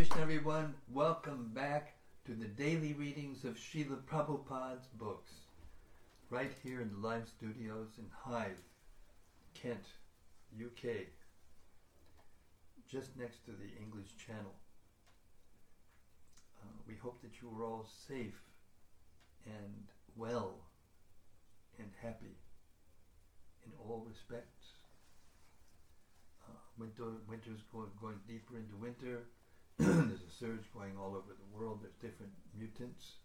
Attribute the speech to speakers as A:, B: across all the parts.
A: Krishna, everyone. Welcome back to the daily readings of Srila Prabhupada's books, right here in the live studios in Hythe, Kent, UK, just next to the English Channel. Uh, we hope that you are all safe and well and happy in all respects. Uh, winter, winter's going, going deeper into winter. There's a surge going all over the world. There's different mutants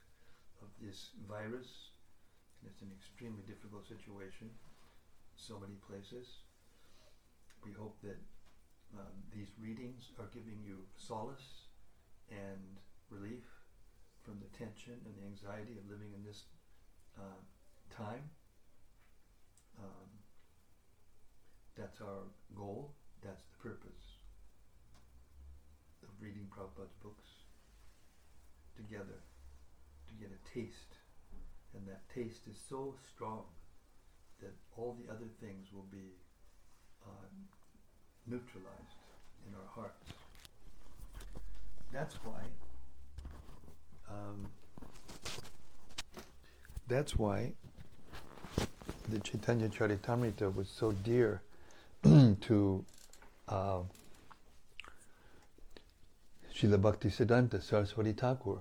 A: of this virus. And it's an extremely difficult situation so many places. We hope that um, these readings are giving you solace and relief from the tension and the anxiety of living in this uh, time. Um, that's our goal. That's the purpose reading Prabhupada's books together to get a taste. And that taste is so strong that all the other things will be uh, neutralized in our hearts. That's why. Um, that's why the Chaitanya Charitamrita was so dear to uh, Srila Bhakti Siddhanta Saraswati Thakur.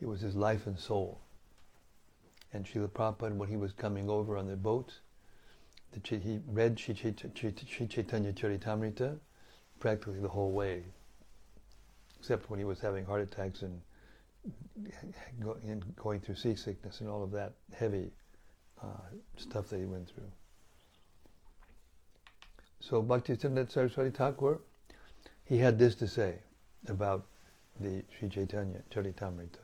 A: It was his life and soul. And Srila Prabhupada, when he was coming over on the boat, the, he read Sri Chaitanya Charitamrita practically the whole way, except when he was having heart attacks and, going through seasickness and all of that heavy uh, stuff that he went through. So Bhaktisiddhanta Saraswati Thakur, he had this to say about the Sri Chaitanya Charitamrita.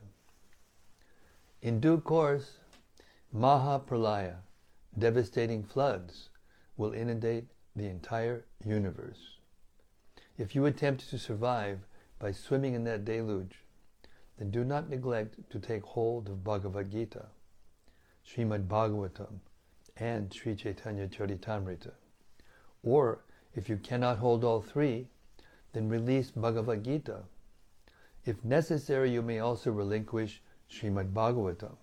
A: In due course, Mahapralaya, devastating floods, will inundate the entire universe. If you attempt to survive by swimming in that deluge, then do not neglect to take hold of Bhagavad Gita, Srimad Bhagavatam, and Sri Chaitanya Charitamrita. Or, if you cannot hold all three, then release Bhagavad Gita. If necessary, you may also relinquish Srimad Bhagavatam.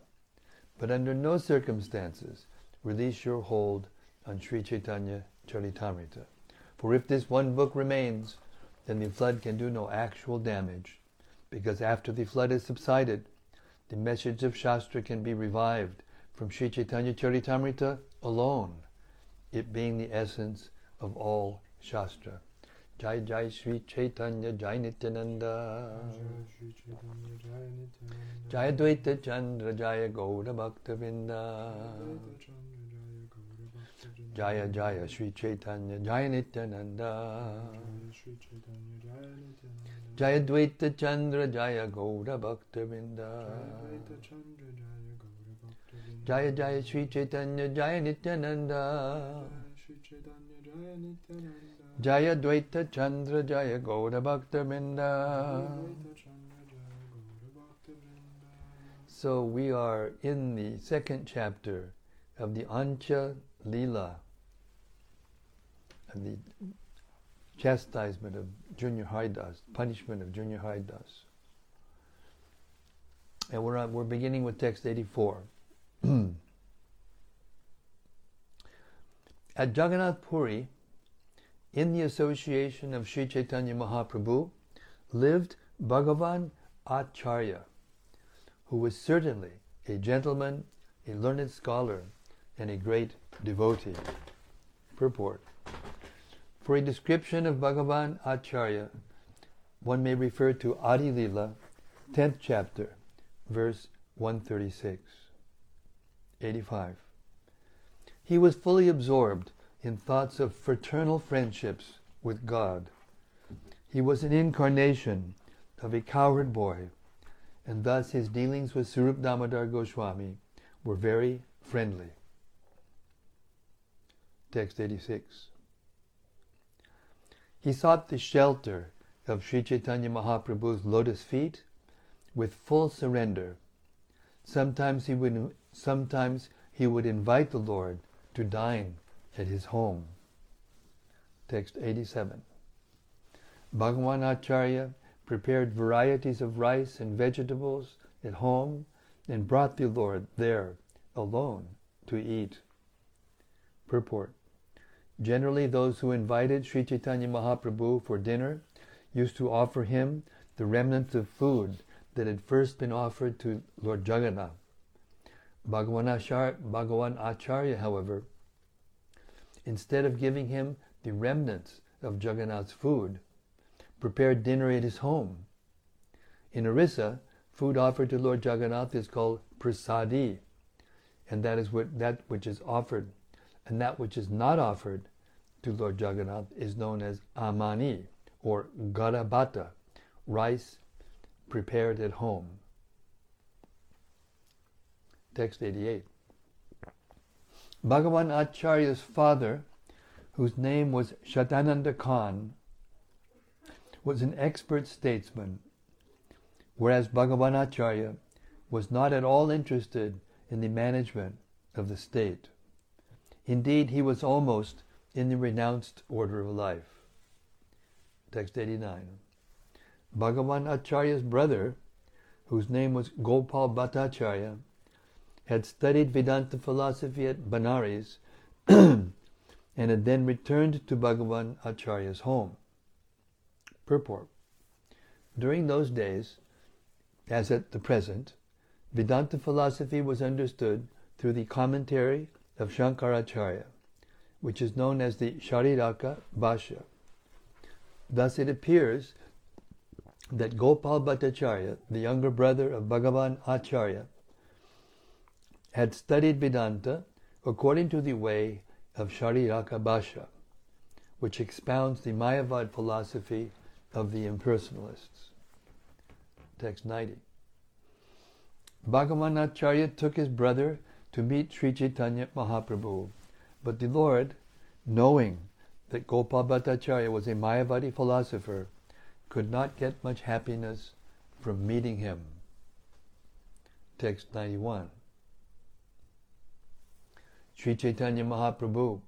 A: But under no circumstances release your hold on Sri Chaitanya Charitamrita. For if this one book remains, then the flood can do no actual damage, because after the flood has subsided, the message of Shastra can be revived from Sri Chaitanya Charitamrita alone, it being the essence of all Shastra. Jai Jai Sri Chaitanya Jai Nityananda. Jai Dvaita Chandra Jaya Gaura Bhakta Vinda Jaya Jaya Sri Chaitanya Jaya Nityananda. Jaya Dvaita Chandra Jaya Gaura Bhakta Vinda Jaya Jaya Sri Chaitanya Jaya Nityananda Jaya Dvaita Chandra Jaya Gaura Bhakta Vinda. So we are in the second chapter of the Antya Lila, and the chastisement of Junior Haridas, punishment of Junior Haridas. And we're, on, we're beginning with text 84. At Jagannath Puri, in the association of Sri Chaitanya Mahaprabhu, lived Bhagavan Acharya, who was certainly a gentleman, a learned scholar, and a great devotee. Purport. For a description of Bhagavan Acharya, one may refer to Adi Lila, 10th chapter, verse 136. 85. He was fully absorbed in thoughts of fraternal friendships with God. He was an incarnation of a cowherd boy, and thus his dealings with Swarup Damodar Goswami were very friendly. Text 86. He sought the shelter of Sri Chaitanya Mahaprabhu's lotus feet with full surrender. Sometimes he would, sometimes he would invite the Lord to dine at his home. Text 87. Bhagavan Acharya prepared varieties of rice and vegetables at home, and brought the Lord there alone to eat. Purport. Generally, those who invited Sri Chaitanya Mahaprabhu for dinner used to offer him the remnants of food that had first been offered to Lord Jagannath. Bhagavan Acharya, however, instead of giving him the remnants of Jagannath's food, prepared dinner at his home. In Orissa, food offered to Lord Jagannath is called prasadi, and that is what that which is offered, and that which is not offered to Lord Jagannath is known as amani or garabata, rice prepared at home. Text 88. Bhagavan Acharya's father, whose name was Shatananda Khan, was an expert statesman, whereas Bhagavan Acharya was not at all interested in the management of the state. Indeed, he was almost in the renounced order of life. Text 89. Bhagavan Acharya's brother, whose name was Gopal Bhattacharya, had studied Vedanta philosophy at Benares and had then returned to Bhagavan Acharya's home. Purport. During those days, as at the present, Vedanta philosophy was understood through the commentary of Shankaracharya, which is known as the Shariraka Bhashya. Thus it appears that Gopal Bhattacharya, the younger brother of Bhagavan Acharya, had studied Vedanta according to the way of Shariraka Bhashya, which expounds the Mayavad philosophy of the impersonalists. Text 90. Bhagavan Acharya took his brother to meet Sri Chaitanya Mahaprabhu, but the Lord, knowing that Gopal Bhattacharya was a Mayavadi philosopher, could not get much happiness from meeting him. Text 91. Sri Chaitanya Mahaprabhu.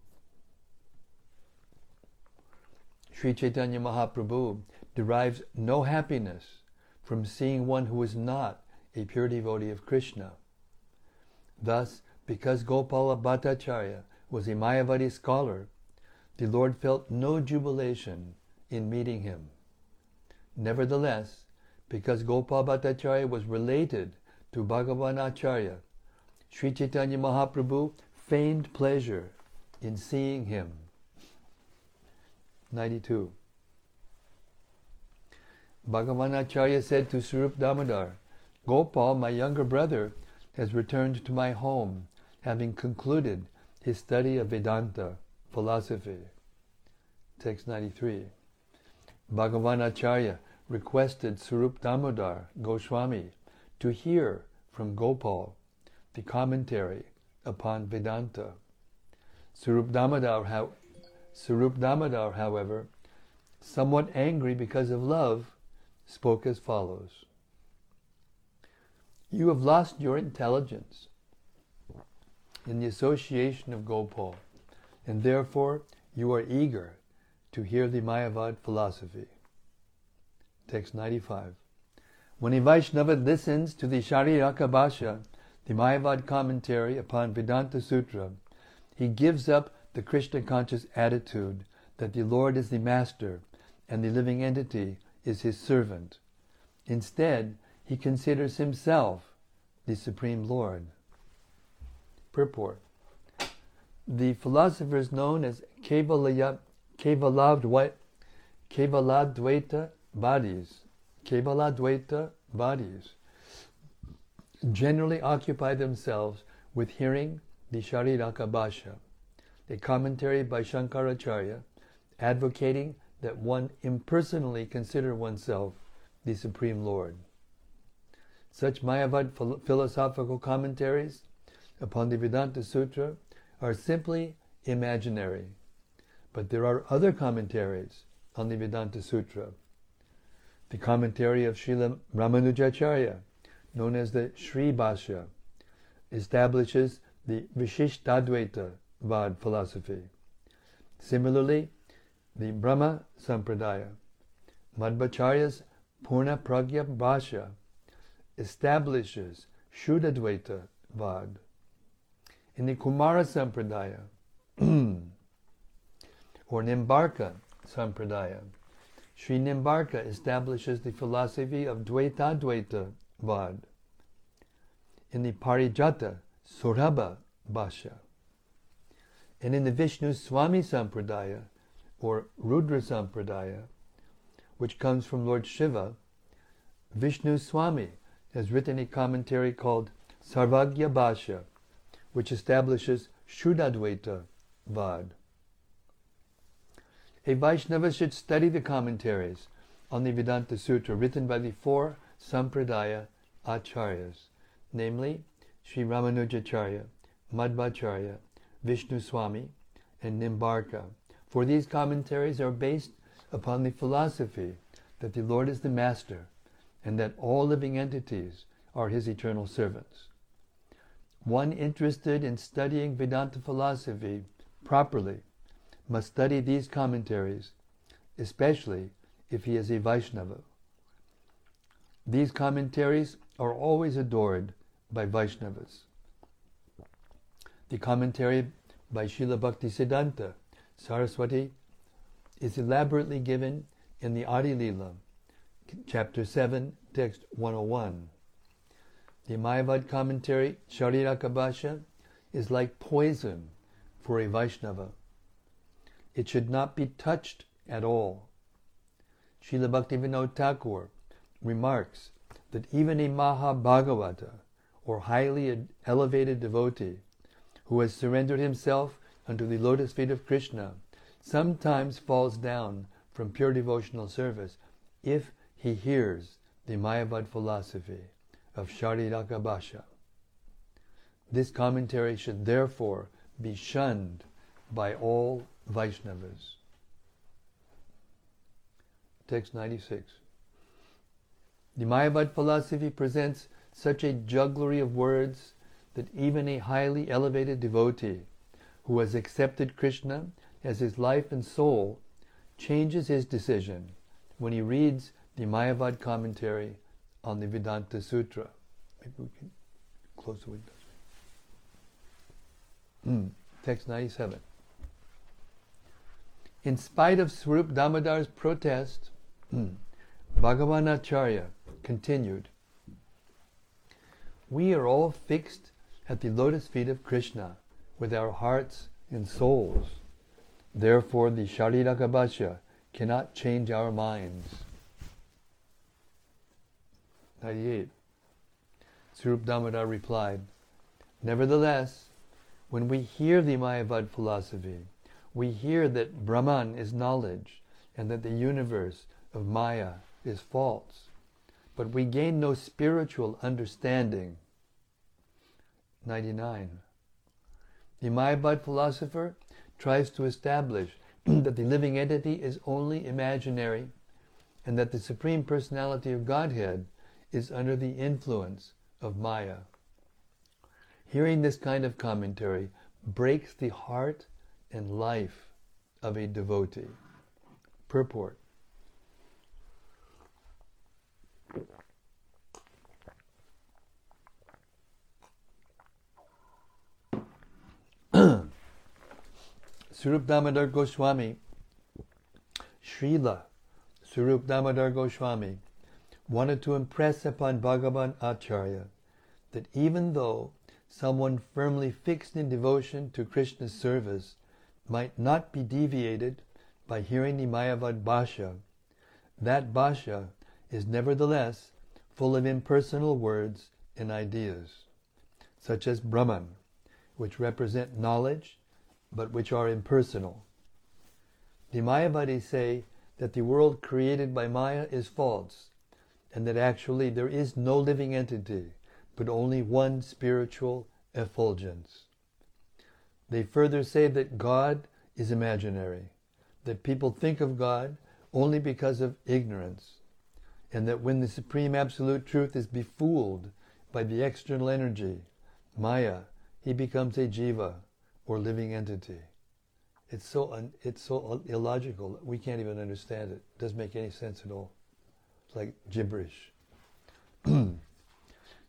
A: Sri Chaitanya Mahaprabhu derives no happiness from seeing one who is not a pure devotee of Krishna. Thus, because Gopala Bhattacharya was a Mayavadi scholar, the Lord felt no jubilation in meeting him. Nevertheless, because Gopal Bhattacharya was related to Bhagavan Acharya, Sri Chaitanya Mahaprabhu feigned pleasure in seeing him. 92. Bhagavan Acharya said to Swarup Damodar, Gopal, my younger brother, has returned to my home, having concluded his study of Vedanta, philosophy. Text 93. Bhagavan Acharya requested Swarup Damodar Goswami to hear from Gopal the commentary upon Vedanta. Swarup Damodar, however, somewhat angry because of love, spoke as follows You have lost your intelligence in the association of Gopal, and therefore you are eager to hear the Mayavad philosophy. Text 95. When a Vaishnava listens to the Shariraka Bhashya, the Mayavad commentary upon Vedanta Sutra, he gives up the Krishna conscious attitude that the Lord is the master and the living entity is his servant. Instead, he considers himself the Supreme Lord. Purport The philosophers known as Kevalaya, Kevaladvaita bodies, Kevaladvaita bodies, generally occupy themselves with hearing the Shariraka Bhashya, a commentary by Shankaracharya advocating that one impersonally consider oneself the Supreme Lord. Such Mayavad philosophical commentaries upon the Vedanta Sutra are simply imaginary, but there are other commentaries on the Vedanta Sutra. The commentary of Srila Ramanujacharya, known as the Sri Bhashya, establishes the Vishishtadvaita Vad philosophy. Similarly, the Brahma Sampradaya, Madhvacharya's Purna Pragya Bhasha establishes Shuddhadvaita Vad. In the Kumara Sampradaya, or Nimbarka Sampradaya, Sri Nimbarka establishes the philosophy of Dvaita Dvaita Vad. In the Parijata Saurabha Bhasha, and in the Vishnu Swami Sampradaya, or Rudra Sampradaya, which comes from Lord Shiva, Vishnu Swami has written a commentary called Sarvagya Bhasha, which establishes Shuddhadvaita Vad. A Vaishnava should study the commentaries on the Vedanta Sutra written by the four Sampradaya Acharyas, namely Sri Ramanujacharya, Madhvacharya, Vishnu Swami, and Nimbarka, for these commentaries are based upon the philosophy that the Lord is the Master and that all living entities are His eternal servants. One interested in studying Vedanta philosophy properly must study these commentaries, especially if he is a Vaishnava. These commentaries are always adored by Vaishnavas. The commentary by Srila Bhaktisiddhanta Saraswati is elaborately given in the Adi Lila, chapter 7, text 101. The Mayavad commentary, Shariraka is like poison for a Vaishnava. It should not be touched at all. Srila Bhaktivinoda Thakur remarks that even a Mahabhagavata, or highly elevated devotee, who has surrendered himself unto the lotus feet of Krishna, sometimes falls down from pure devotional service if he hears the Mayavad philosophy of Shariraka Bhasha. This commentary should therefore be shunned by all Vaishnavas. Text 96. The Mayavad philosophy presents such a jugglery of words that even a highly elevated devotee who has accepted Krishna as his life and soul changes his decision when he reads the Mayavad commentary on the Vedanta Sutra. Maybe we can close the window. Mm. Text 97. In spite of Swarup Damodar's protest, mm, Bhagavan Acharya continued, We are all fixed at the lotus feet of Krishna with our hearts and souls. Therefore, the Shariraka Bhasha cannot change our minds. 98. Swarup Damodar replied, Nevertheless, when we hear the Mayavad philosophy, we hear that Brahman is knowledge and that the universe of Maya is false. But we gain no spiritual understanding. 99. The Mayavad philosopher tries to establish that the living entity is only imaginary and that the Supreme Personality of Godhead is under the influence of Maya. Hearing this kind of commentary breaks the heart and life of a devotee. Purport. Swarup Damodar Goswami, Srila Swarup Damodar Goswami, wanted to impress upon Bhagavan Acharya that even though someone firmly fixed in devotion to Krishna's service might not be deviated by hearing the Mayavad Bhasha, that Bhasha is nevertheless full of impersonal words and ideas, such as Brahman, which represent knowledge but which are impersonal. The Mayavadis say that the world created by Maya is false, and that actually there is no living entity, but only one spiritual effulgence. They further say that God is imaginary, that people think of God only because of ignorance, and that when the Supreme Absolute Truth is befooled by the external energy, Maya, he becomes a jiva, or living entity. It's so un, it's so illogical. We can't even understand it. It doesn't make any sense at all. It's like gibberish.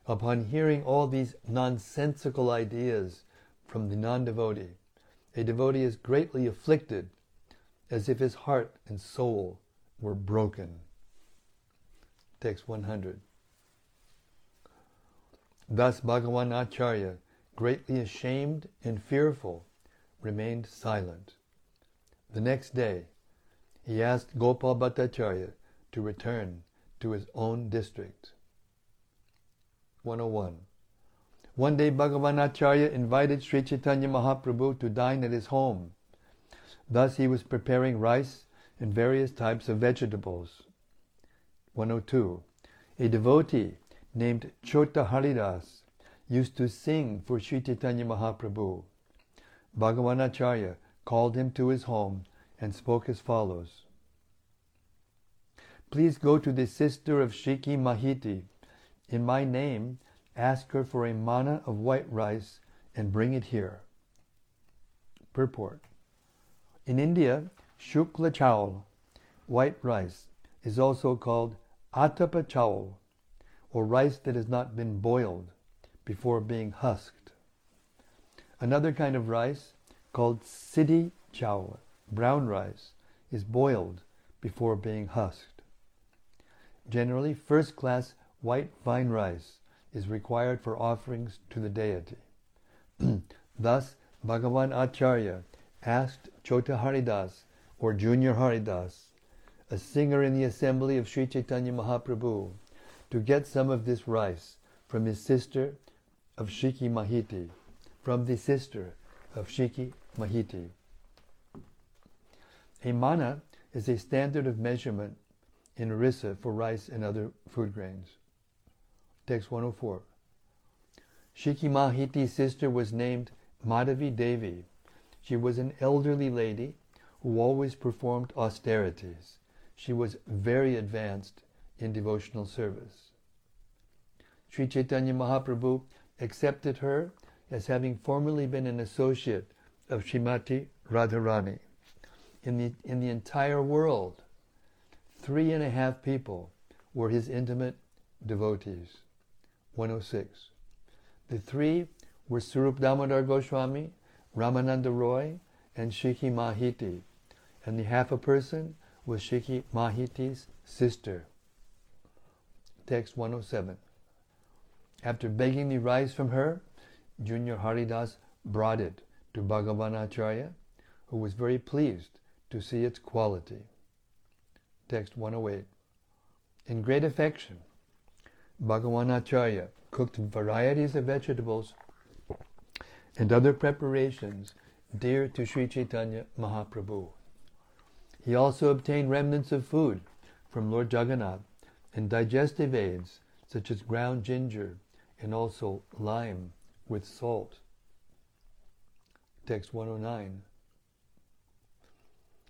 A: Upon hearing all these nonsensical ideas from the non devotee, a devotee is greatly afflicted as if his heart and soul were broken. Text 100. Thus Bhagavan Acharya, greatly ashamed and fearful, remained silent. The next day, he asked Gopal Bhattacharya to return to his own district. 101. One day Bhagavan Acharya invited Sri Chaitanya Mahaprabhu to dine at his home. Thus he was preparing rice and various types of vegetables. 102. A devotee named Chota Haridas used to sing for Sri Chaitanya Mahaprabhu. Bhagavan Acharya called him to his home and spoke as follows. Please go to the sister of Shiki Mahiti. In my name, ask her for a mana of white rice and bring it here. Purport. In India, shukla chawal, white rice, is also called atapa chawal, or rice that has not been boiled before being husked. Another kind of rice, called siddhi chawal, brown rice, is boiled before being husked. Generally, first class white fine rice is required for offerings to the deity. Thus, Bhagavan Acharya asked Chota Haridas, or Junior Haridas, a singer in the assembly of Sri Chaitanya Mahaprabhu, to get some of this rice from his sister of Shiki Mahiti, from the sister of Shiki Mahiti. A mana is a standard of measurement in Orissa for rice and other food grains. Text 104. Shiki Mahiti's sister was named Madhavi Devi. She was an elderly lady who always performed austerities. She was very advanced in devotional service. Sri Chaitanya Mahaprabhu accepted her as having formerly been an associate of Srimati Radharani. In the, in the entire world, three and a half people were his intimate devotees. 106. The three were Swarup Damodar Goswami, Ramananda Roy, and Shiki Mahiti, and the half a person was Shiki Mahiti's sister. Text 107. After begging the rice from her, Junior Haridas brought it to Bhagavan Acharya, who was very pleased to see its quality. Text 108. In great affection, Bhagavan Acharya cooked varieties of vegetables and other preparations dear to Sri Chaitanya Mahaprabhu. He also obtained remnants of food from Lord Jagannath and digestive aids such as ground ginger and also lime with salt. Text 109.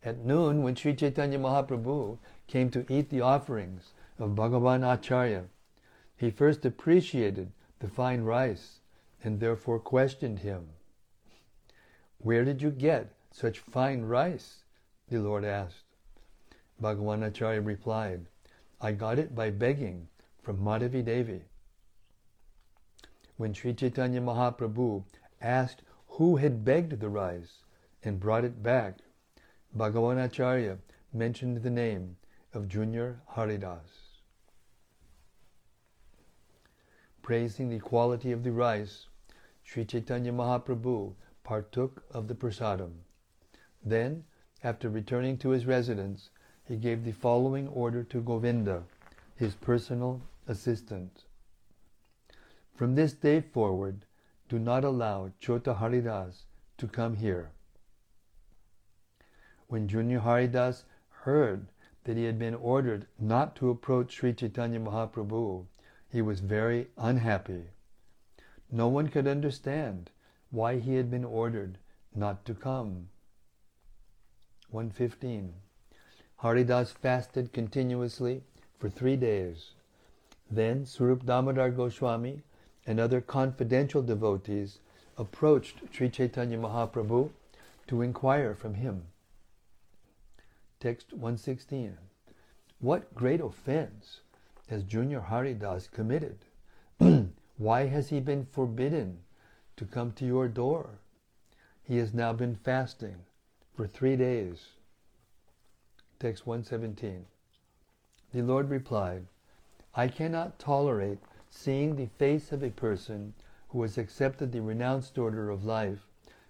A: At noon, when Sri Chaitanya Mahaprabhu came to eat the offerings of Bhagavan Acharya, he first appreciated the fine rice and therefore questioned him. Where did you get such fine rice? the Lord asked. Bhagavan Acharya replied, I got it by begging from Madhavi Devi. When Sri Chaitanya Mahaprabhu asked who had begged the rice and brought it back, Bhagavan Acharya mentioned the name of Junior Haridas. Praising the quality of the rice, Sri Chaitanya Mahaprabhu partook of the prasadam. Then, after returning to his residence, he gave the following order to Govinda, his personal assistant. From this day forward, do not allow Chota Haridas to come here. When Junior Haridas heard that he had been ordered not to approach Sri Chaitanya Mahaprabhu, he was very unhappy. No one could understand why he had been ordered not to come. 115. Haridas fasted continuously for three days. Then Swarup Damodar Goswami and other confidential devotees approached Sri Chaitanya Mahaprabhu to inquire from him. Text 116. What great offense has Junior Haridas committed? Why has he been forbidden to come to your door? He has now been fasting for three days. Text 117. The Lord replied, I cannot tolerate seeing the face of a person who has accepted the renounced order of life,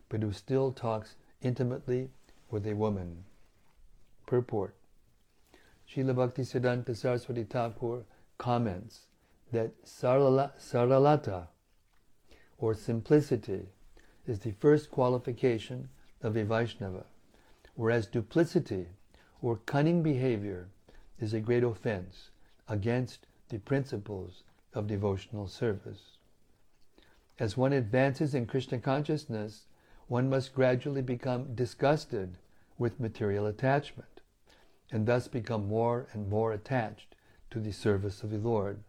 A: but who still talks intimately with a woman. Purport Srila Bhaktisiddhanta Saraswati Thakur comments that sarala, saralata, or simplicity, is the first qualification of a Vaishnava, whereas duplicity, or cunning behavior, is a great offense against the principles of devotional service. As one advances in Krishna consciousness, one must gradually become disgusted with material attachment, and thus become more and more attached to the service of the Lord.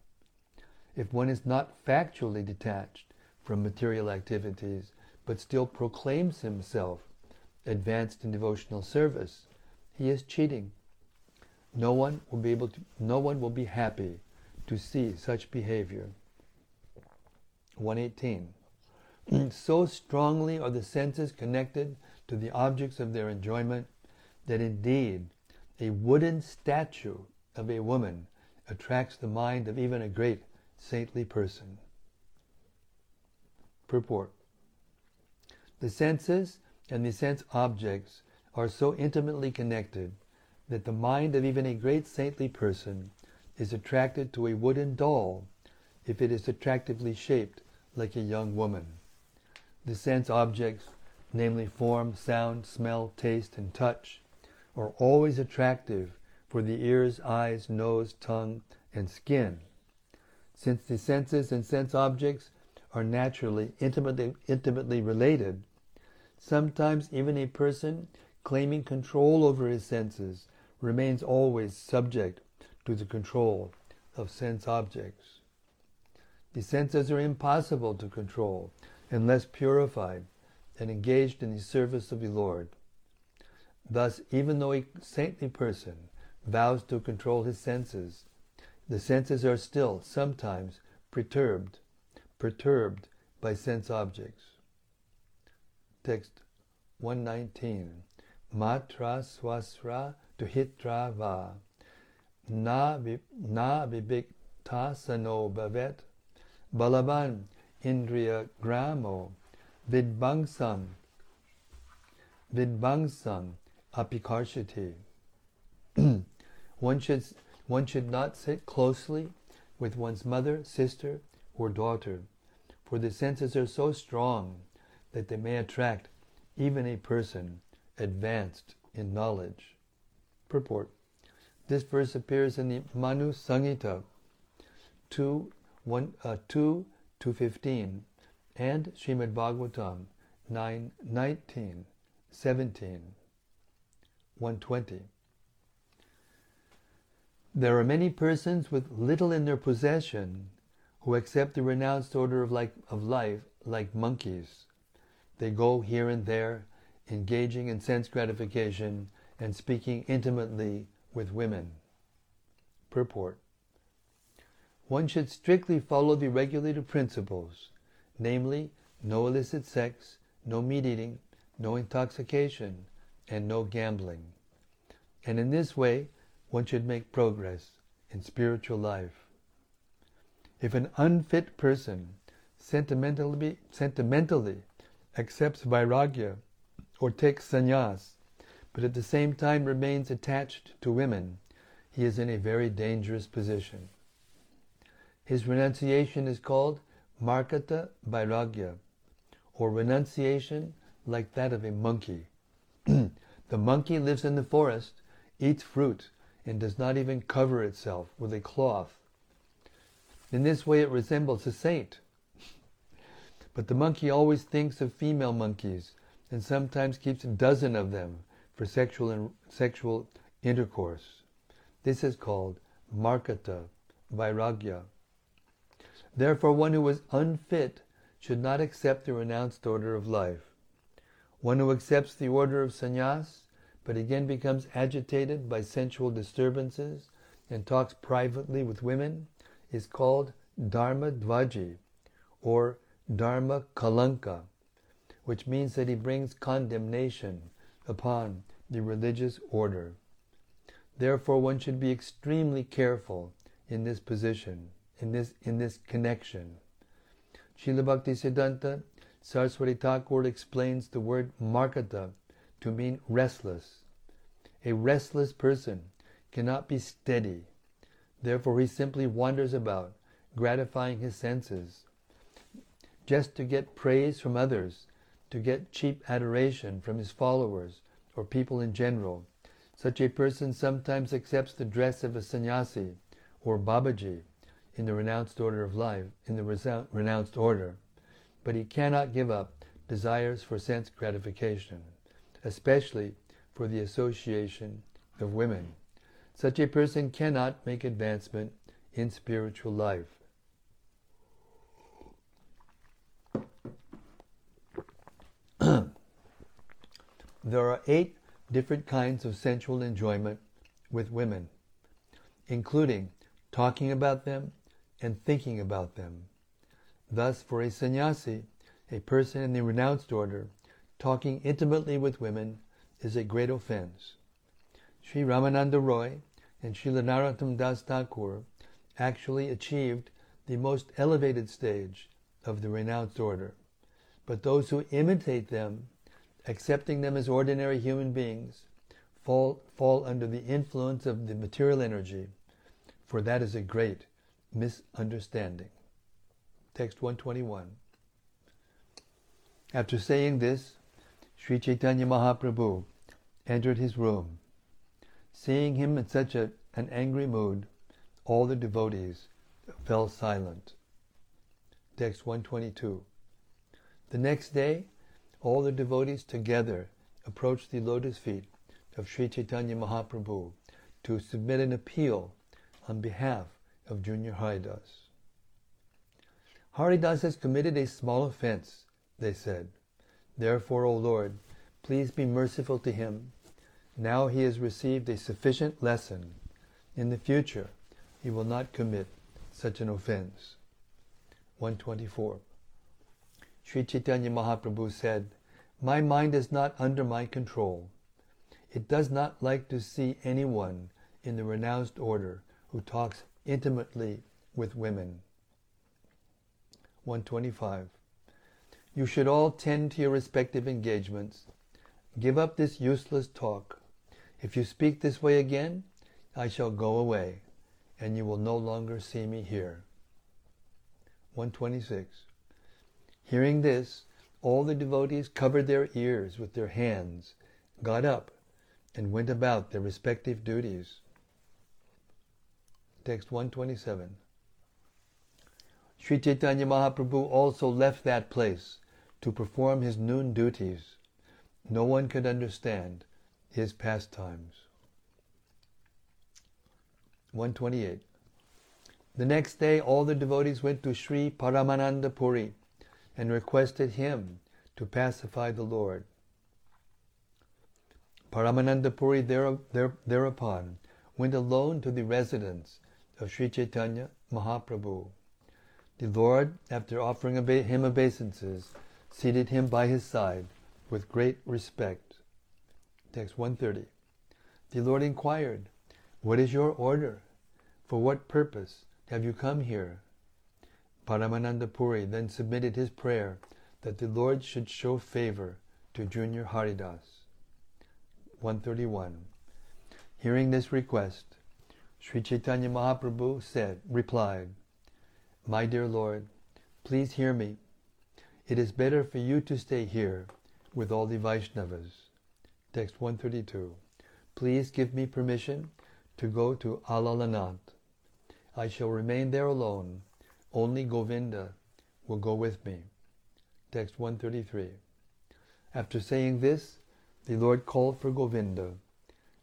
A: If one is not factually detached from material activities, but still proclaims himself advanced in devotional service, he is cheating. No one will be able to, no one will be happy to see such behavior. 118. so strongly are the senses connected to the objects of their enjoyment that indeed a wooden statue of a woman attracts the mind of even a great saintly person. Purport The senses and the sense objects are so intimately connected that the mind of even a great saintly person is attracted to a wooden doll if it is attractively shaped like a young woman. The sense objects, namely form, sound, smell, taste, and touch, are always attractive for the ears, eyes, nose, tongue, and skin. Since the senses and sense objects are naturally intimately, intimately related, sometimes even a person claiming control over his senses remains always subject to the control of sense objects. The senses are impossible to control unless purified and engaged in the service of the Lord. Thus, even though a saintly person vows to control his senses, the senses are still sometimes perturbed, perturbed by sense objects. Text 119. Matra swasra duhitra va na vibhikta sano bhavet balavan indriya gramo vidbangsam vidbangsam apikarshati. one should one should not sit closely with one's mother, sister, or daughter, for the senses are so strong that they may attract even a person advanced in knowledge. Purport. This verse appears in the Manu Samhita 2, 1, uh, 2 to 15 and Srimad Bhagavatam 9, 19, 17, 120. There are many persons with little in their possession who accept the renounced order of, like, of life like monkeys. They go here and there, engaging in sense gratification and speaking intimately with women. Purport One should strictly follow the regulated principles, namely, no illicit sex, no meat eating, no intoxication, and no gambling. And in this way, one should make progress in spiritual life. If an unfit person sentimentally, sentimentally accepts vairagya or takes sannyas, but at the same time remains attached to women, he is in a very dangerous position. His renunciation is called markata vairagya, or renunciation like that of a monkey. the monkey lives in the forest, eats fruit, and does not even cover itself with a cloth. In this way, it resembles a saint. But the monkey always thinks of female monkeys and sometimes keeps a dozen of them for sexual and sexual intercourse. This is called markata, vairagya. Therefore, one who is unfit should not accept the renounced order of life. One who accepts the order of sannyas but again becomes agitated by sensual disturbances and talks privately with women is called Dharma Dvaji or Dharma Kalanka, which means that he brings condemnation upon the religious order. Therefore, one should be extremely careful in this position, in this, in this connection. Srila Bhakti Siddhanta Saraswati Thakur explains the word markata to mean restless. A restless person cannot be steady. Therefore, he simply wanders about, gratifying his senses, just to get praise from others, to get cheap adoration from his followers people in general. Such a person sometimes accepts the dress of a sannyasi or Babaji in the renounced order of life, in the renounced order but he cannot give up desires for sense gratification, especially for the association of women. Such a person cannot make advancement in spiritual life. There are eight different kinds of sensual enjoyment with women, including talking about them and thinking about them. Thus, for a sannyasi, a person in the renounced order, talking intimately with women is a great offense. Sri Ramananda Roy and Srila Narottam Das Thakur actually achieved the most elevated stage of the renounced order. But those who imitate them, accepting them as ordinary human beings, fall, fall under the influence of the material energy, for that is a great misunderstanding. Text 121. After saying this, Sri Chaitanya Mahaprabhu entered his room. Seeing him in such a, an angry mood, all the devotees fell silent. Text 122. The next day, all the devotees together approached the lotus feet of Sri Chaitanya Mahaprabhu to submit an appeal on behalf of Junior Haridas. Haridas has committed a small offense, they said. Therefore, O Lord, please be merciful to him. Now he has received a sufficient lesson. In the future, he will not commit such an offense. 124. Sri Chaitanya Mahaprabhu said, My mind is not under my control. It does not like to see anyone in the renounced order who talks intimately with women. 125. You should all tend to your respective engagements. Give up this useless talk. If you speak this way again, I shall go away, and you will no longer see me here. 126. Hearing this, all the devotees covered their ears with their hands, got up, and went about their respective duties. Text 127. Sri Chaitanya Mahaprabhu also left that place to perform his noon duties. No one could understand his pastimes. 128. The next day, all the devotees went to Sri Paramananda Puri and requested him to pacify the Lord. Paramananda Puri there, there, thereupon went alone to the residence of Sri Chaitanya Mahaprabhu. The Lord, after offering him obeisances, seated him by his side with great respect. Text 130. The Lord inquired, What is your order? For what purpose have you come here? Paramananda Puri then submitted his prayer that the Lord should show favor to Junior Haridas. 131. Hearing this request, Sri Chaitanya Mahaprabhu said, replied, my dear Lord, please hear me. It is better for you to stay here with all the Vaishnavas. Text 132. Please give me permission to go to Alalanath. I shall remain there alone. Only Govinda will go with me. Text 133. After saying this, the Lord called for Govinda.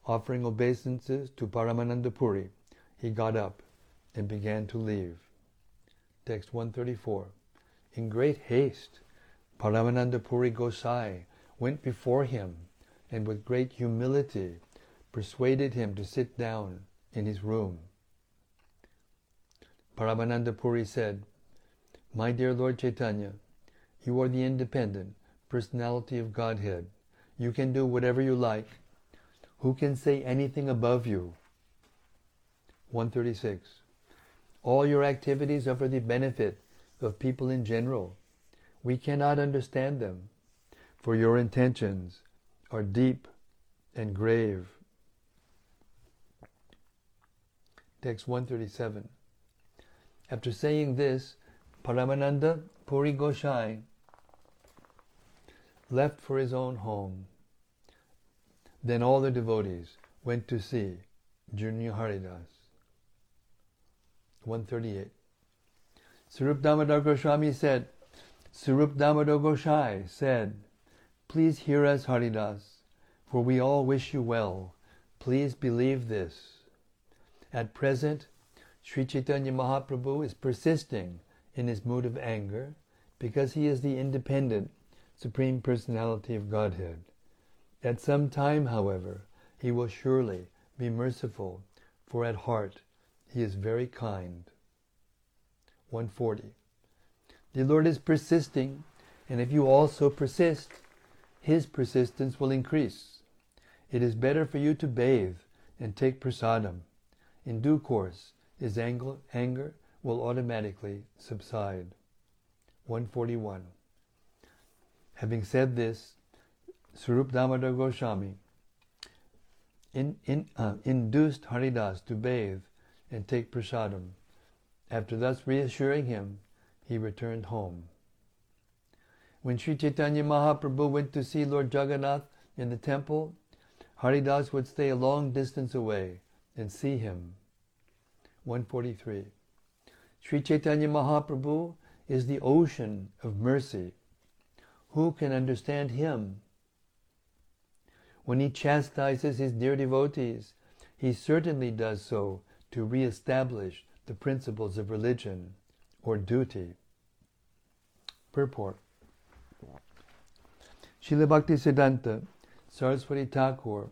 A: Offering obeisances to Paramananda Puri, he got up and began to leave. Text 134. In great haste, Paramananda Puri Gosai went before him and with great humility persuaded him to sit down in his room. Paramananda Puri said, My dear Lord Chaitanya, you are the independent personality of Godhead. You can do whatever you like. Who can say anything above you? 136. All your activities are for the benefit of people in general. We cannot understand them, for your intentions are deep and grave. Text 137. After saying this, Paramananda Puri Gosai left for his own home. Then all the devotees went to see Junior Haridas. 138. Swarup Damodar Goswami said, Swarup Damodar Gosai said, Please hear us, Haridas, for we all wish you well. Please believe this. At present, Sri Chaitanya Mahaprabhu is persisting in his mood of anger because he is the independent Supreme Personality of Godhead. At some time, however, he will surely be merciful, for at heart he is very kind. 140. The Lord is persisting, and if you also persist, his persistence will increase. It is better for you to bathe and take prasadam. In due course, his anger will automatically subside. 141. Having said this, Swarup Damodar Goswami in, in, uh, induced Haridas to bathe and take prasadam. After thus reassuring him, he returned home. When Sri Chaitanya Mahaprabhu went to see Lord Jagannath in the temple, Haridas would stay a long distance away and see him. 143. Sri Chaitanya Mahaprabhu is the ocean of mercy. Who can understand him? When he chastises his dear devotees, he certainly does so to re-establish the principles of religion or duty. Purport Srila Bhakti Siddhanta Saraswati Thakur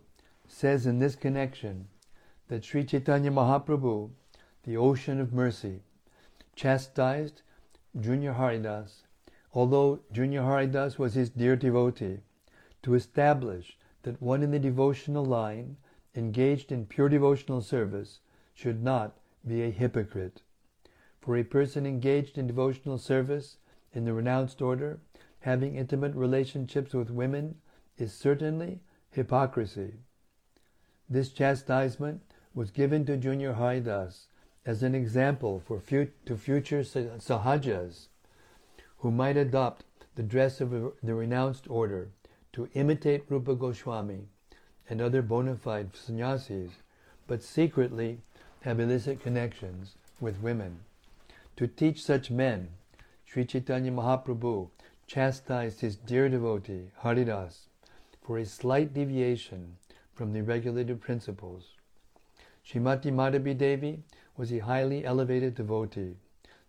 A: says in this connection that Sri Chaitanya Mahaprabhu, the ocean of mercy, chastised Junior Haridas, although Junior Haridas was his dear devotee, to establish that one in the devotional line engaged in pure devotional service should not be a hypocrite. For a person engaged in devotional service in the renounced order, having intimate relationships with women is certainly hypocrisy. This chastisement was given to Junior Haridas as an example for to future sahajas who might adopt the dress of the renounced order to imitate Rupa Goswami and other bona fide sannyasis, but secretly have illicit connections with women. To teach such men, Sri Chaitanya Mahaprabhu chastised his dear devotee, Haridas, for a slight deviation from the regulated principles. Srimati Madhavi Devi was a highly elevated devotee.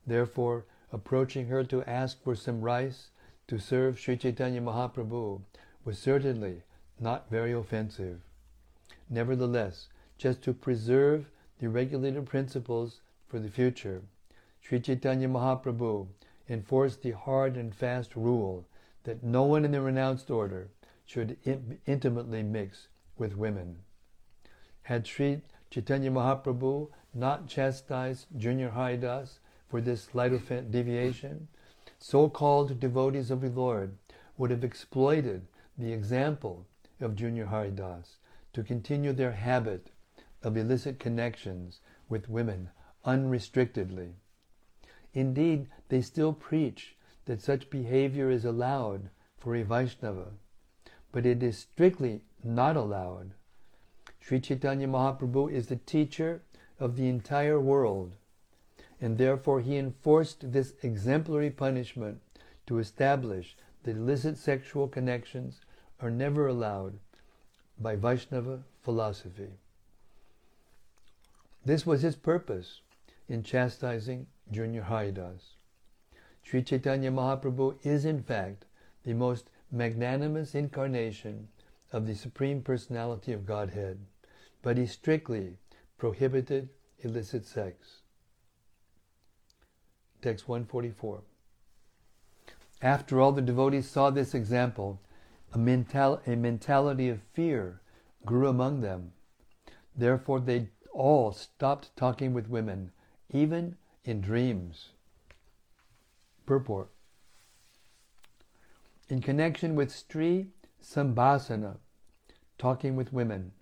A: Therefore, approaching her to ask for some rice to serve Sri Chaitanya Mahaprabhu was certainly not very offensive. Nevertheless, just to preserve the regulated principles for the future, Sri Chaitanya Mahaprabhu enforced the hard and fast rule that no one in the renounced order should in- intimately mix with women. Had Sri Chaitanya Mahaprabhu not chastise Junior Haridas for this slight deviation, so-called devotees of the Lord would have exploited the example of Junior Haridas to continue their habit of illicit connections with women unrestrictedly. Indeed, they still preach that such behavior is allowed for a Vaishnava, but it is strictly not allowed. Sri Chaitanya Mahaprabhu is the teacher of the entire world, and therefore he enforced this exemplary punishment to establish that illicit sexual connections are never allowed by Vaishnava philosophy. This was his purpose in chastising Junior Haridas. Sri Chaitanya Mahaprabhu is in fact the most magnanimous incarnation of the Supreme Personality of Godhead, but he strictly prohibited illicit sex. Text 144. After all the devotees saw this example, a, mental, a mentality of fear grew among them. Therefore, they all stopped talking with women, even in dreams. Purport. In connection with Stri Sambhasana, talking with women,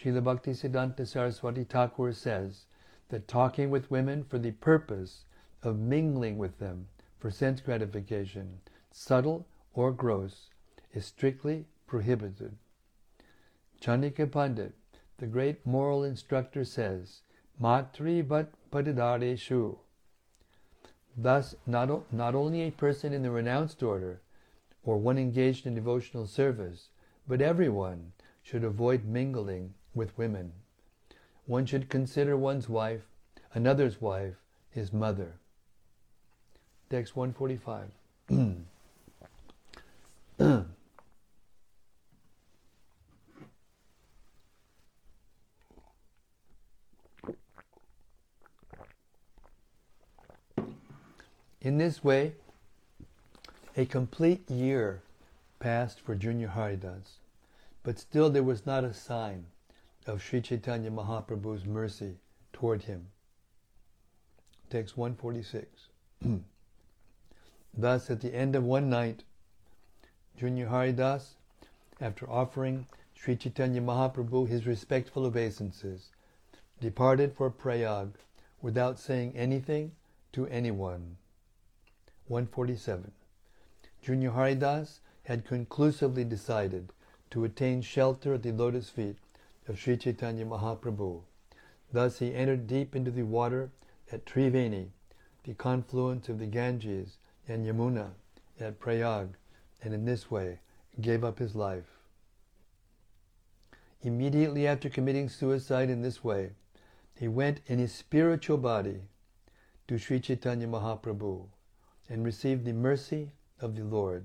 A: Srila Bhakti Siddhanta Saraswati Thakur says that talking with women for the purpose of mingling with them for sense gratification, subtle or gross, is strictly prohibited. Chanakya Pandit, the great moral instructor, says, Matri but shu. Thus, not, not only a person in the renounced order or one engaged in devotional service, but everyone should avoid mingling with women. One should consider one's wife, another's wife, his mother. Text 145. In this way, a complete year passed for Junior Haridas, but still there was not a sign of Sri Chaitanya Mahaprabhu's mercy toward him. Text 146. Thus, at the end of one night, Junior Haridas, after offering Sri Chaitanya Mahaprabhu his respectful obeisances, departed for Prayag without saying anything to anyone. 147. Junior Haridas had conclusively decided to attain shelter at the lotus feet of Sri Chaitanya Mahaprabhu. Thus he entered deep into the water at Triveni, the confluence of the Ganges and Yamuna at Prayag, and in this way gave up his life. Immediately after committing suicide in this way, he went in his spiritual body to Sri Chaitanya Mahaprabhu and received the mercy of the Lord.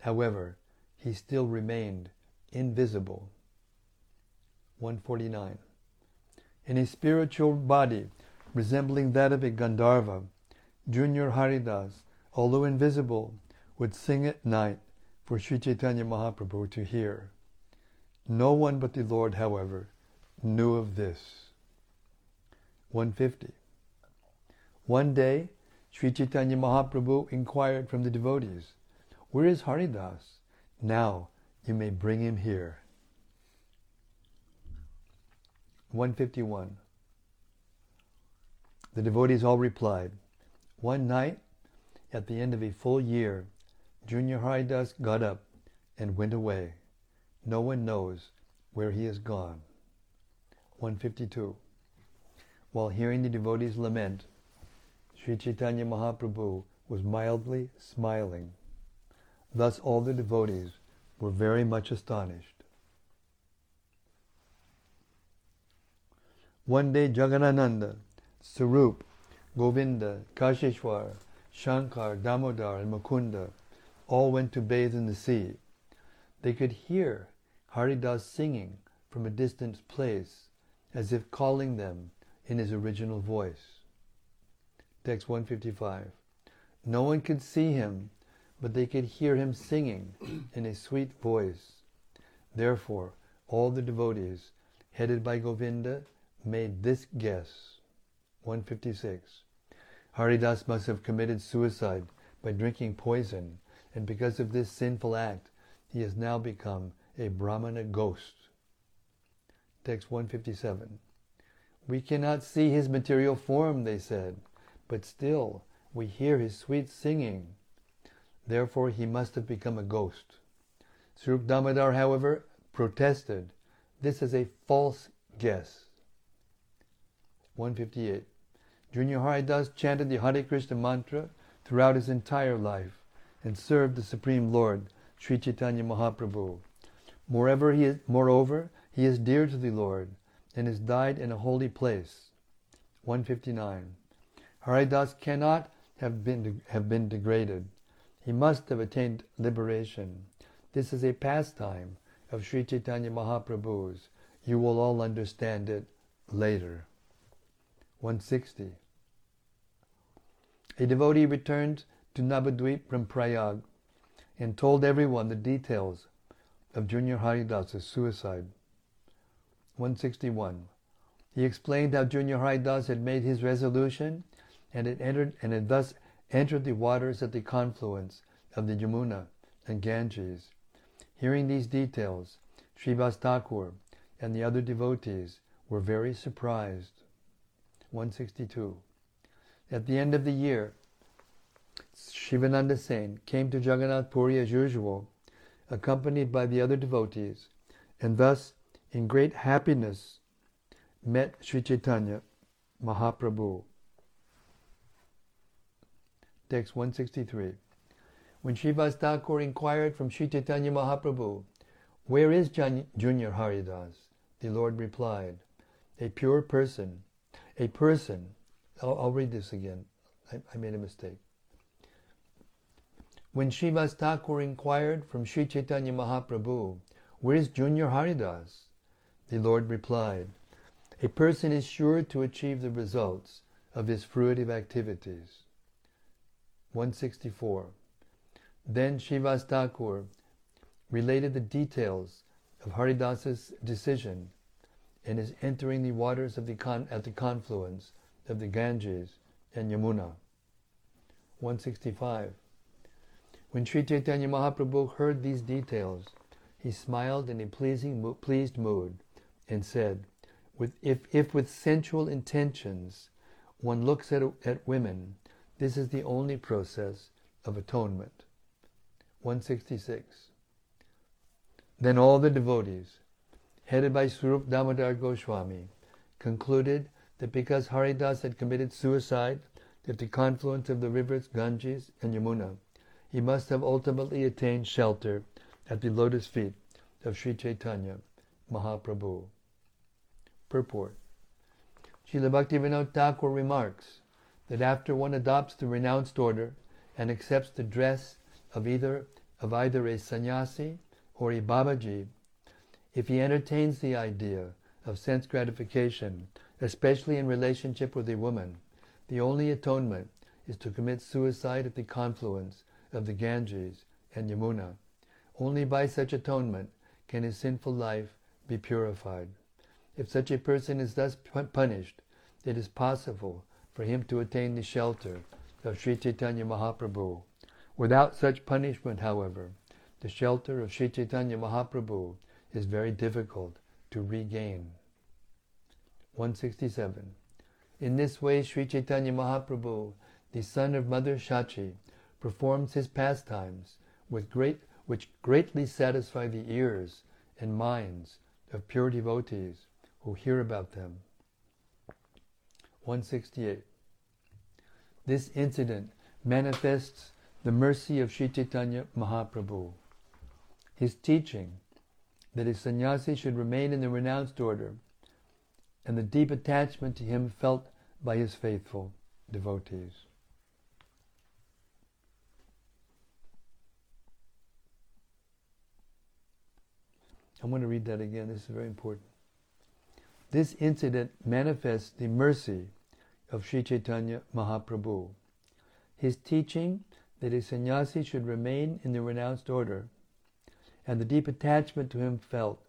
A: However, he still remained invisible. 149. In a spiritual body resembling that of a Gandharva, Junior Haridas, although invisible, would sing at night for Sri Chaitanya Mahaprabhu to hear. No one but the Lord, however, knew of this. 150. One day, Sri Chaitanya Mahaprabhu inquired from the devotees, Where is Haridas? Now you may bring him here. 151. The devotees all replied, One night, at the end of a full year, Junior Haridas got up and went away. No one knows where he has gone. 152. While hearing the devotees lament, Sri Chaitanya Mahaprabhu was mildly smiling. Thus all the devotees were very much astonished. One day Jagadananda, Swarup, Govinda, Kashishwar, Shankar, Damodar, and Mukunda all went to bathe in the sea. They could hear Haridas singing from a distant place, as if calling them in his original voice. Text 155. No one could see him, but they could hear him singing in a sweet voice. Therefore, all the devotees, headed by Govinda, made this guess. 156. Haridas must have committed suicide by drinking poison, and because of this sinful act, he has now become a Brahmana ghost. Text 157. We cannot see his material form, they said but still we hear his sweet singing. Therefore he must have become a ghost. Swarup Damodar, however, protested, this is a false guess. 158. Junior Haridas chanted the Hare Krishna mantra throughout his entire life and served the Supreme Lord, Sri Chaitanya Mahaprabhu. Moreover, he is, moreover, he is dear to the Lord and has died in a holy place. 159. Haridas cannot have been, have been degraded. He must have attained liberation. This is a pastime of Sri Chaitanya Mahaprabhu's. You will all understand it later. 160. a devotee returned to Navadvip from Prayag and told everyone the details of Junior Haridas' suicide. 161. He explained how Junior Haridas had made his resolution and had entered and had thus entered the waters at the confluence of the Yamuna and Ganges. Hearing these details, Srivas Thakur and the other devotees were very surprised. 162. At the end of the year, Shivananda Sen came to Jagannath Puri as usual, accompanied by the other devotees, and thus, in great happiness, met Sri Chaitanya Mahaprabhu. Text 163. When Srivas Thakur inquired from Sri Chaitanya Mahaprabhu, Where is Junior Haridas? The Lord replied, A pure person, a person, I'll, I'll read this again, I, I, made a mistake. When Srivas Thakur inquired from Sri Chaitanya Mahaprabhu, Where is Junior Haridas? The Lord replied, A person is sure to achieve the results of his fruitive activities. 164. Then Srivas Thakur related the details of Haridas's decision and is entering the waters of the con- at the confluence of the Ganges and Yamuna. 165. When Sri Chaitanya Mahaprabhu heard these details, he smiled in a pleasing, pleased mood and said, with, if, if with sensual intentions one looks at, at women, this is the only process of atonement. 166. Then all the devotees, headed by Swarup Damodar Goswami, concluded that because Haridas had committed suicide at the confluence of the rivers Ganges and Yamuna, he must have ultimately attained shelter at the lotus feet of Sri Chaitanya Mahaprabhu. Purport Srila Bhaktivinoda Thakur remarks that after one adopts the renounced order and accepts the dress of either of either a sannyasi or a babaji, if he entertains the idea of sense gratification, especially in relationship with a woman, the only atonement is to commit suicide at the confluence of the Ganges and Yamuna. Only by such atonement can his sinful life be purified. If such a person is thus punished, it is possible for him to attain the shelter of Sri Chaitanya Mahaprabhu Without such punishment, however, the shelter of Sri Chaitanya Mahaprabhu is very difficult to regain. 167. In this way, Sri Chaitanya Mahaprabhu, the son of Mother Shachi, performs his pastimes with great, which greatly satisfy the ears and minds of pure devotees who hear about them. 168. This incident manifests the mercy of Sri Chaitanya Mahaprabhu. His teaching that a sannyasi should remain in the renounced order and the deep attachment to him felt by his faithful devotees. I want to read that again. This is very important. This incident manifests the mercy of Sri Chaitanya Mahaprabhu. His teaching that a sannyasi should remain in the renounced order, and the deep attachment to him felt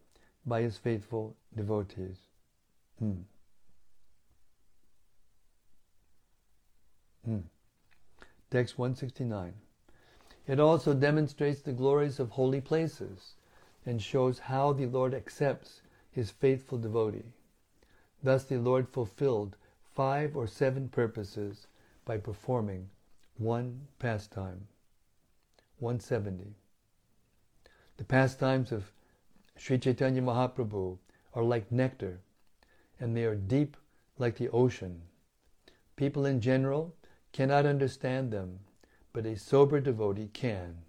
A: by his faithful devotees. Hmm. Hmm. Text 169. It also demonstrates the glories of holy places and shows how the Lord accepts his faithful devotee. Thus the Lord fulfilled five or seven purposes by performing one pastime. 170. The pastimes of Sri Chaitanya Mahaprabhu are like nectar, and they are deep like the ocean. People in general cannot understand them, but a sober devotee can.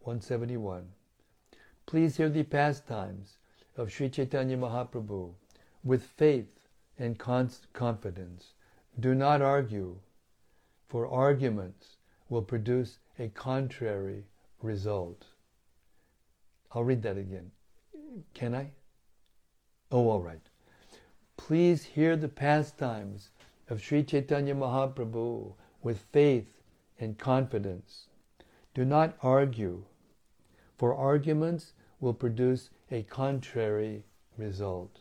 A: 171. Please hear the pastimes of Sri Chaitanya Mahaprabhu with faith and confidence. Do not argue for arguments will produce a contrary result. I'll read that again. Can I? Oh, all right. Please hear the pastimes of Sri Chaitanya Mahaprabhu with faith and confidence. Do not argue, for arguments will produce a contrary result.